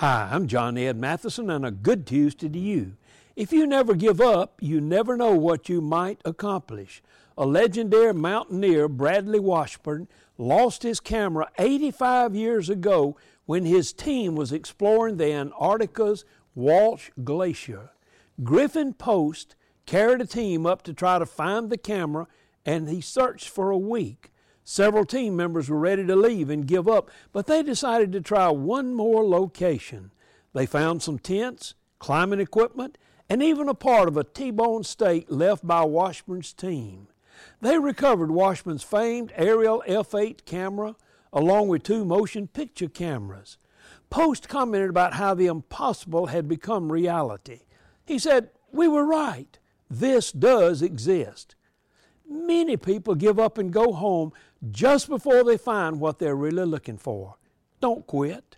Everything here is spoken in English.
Hi, I'm John Ed Matheson, and a good Tuesday to you. If you never give up, you never know what you might accomplish. A legendary mountaineer, Bradford Washburn, lost his camera 85 years ago when his team was exploring the Antarctica's Walsh Glacier. Griffin Post carried a team up to try to find the camera, and he searched for a week. Several team members were ready to leave and give up, but they decided to try one more location. They found some tents, climbing equipment, and even a part of a T-bone steak left by Washburn's team. They recovered Washburn's famed aerial F8 camera along with two motion picture cameras. Post commented about how the impossible had become reality. He said, We were right. This does exist. Many people give up and go home just before they find what they're really looking for. Don't quit.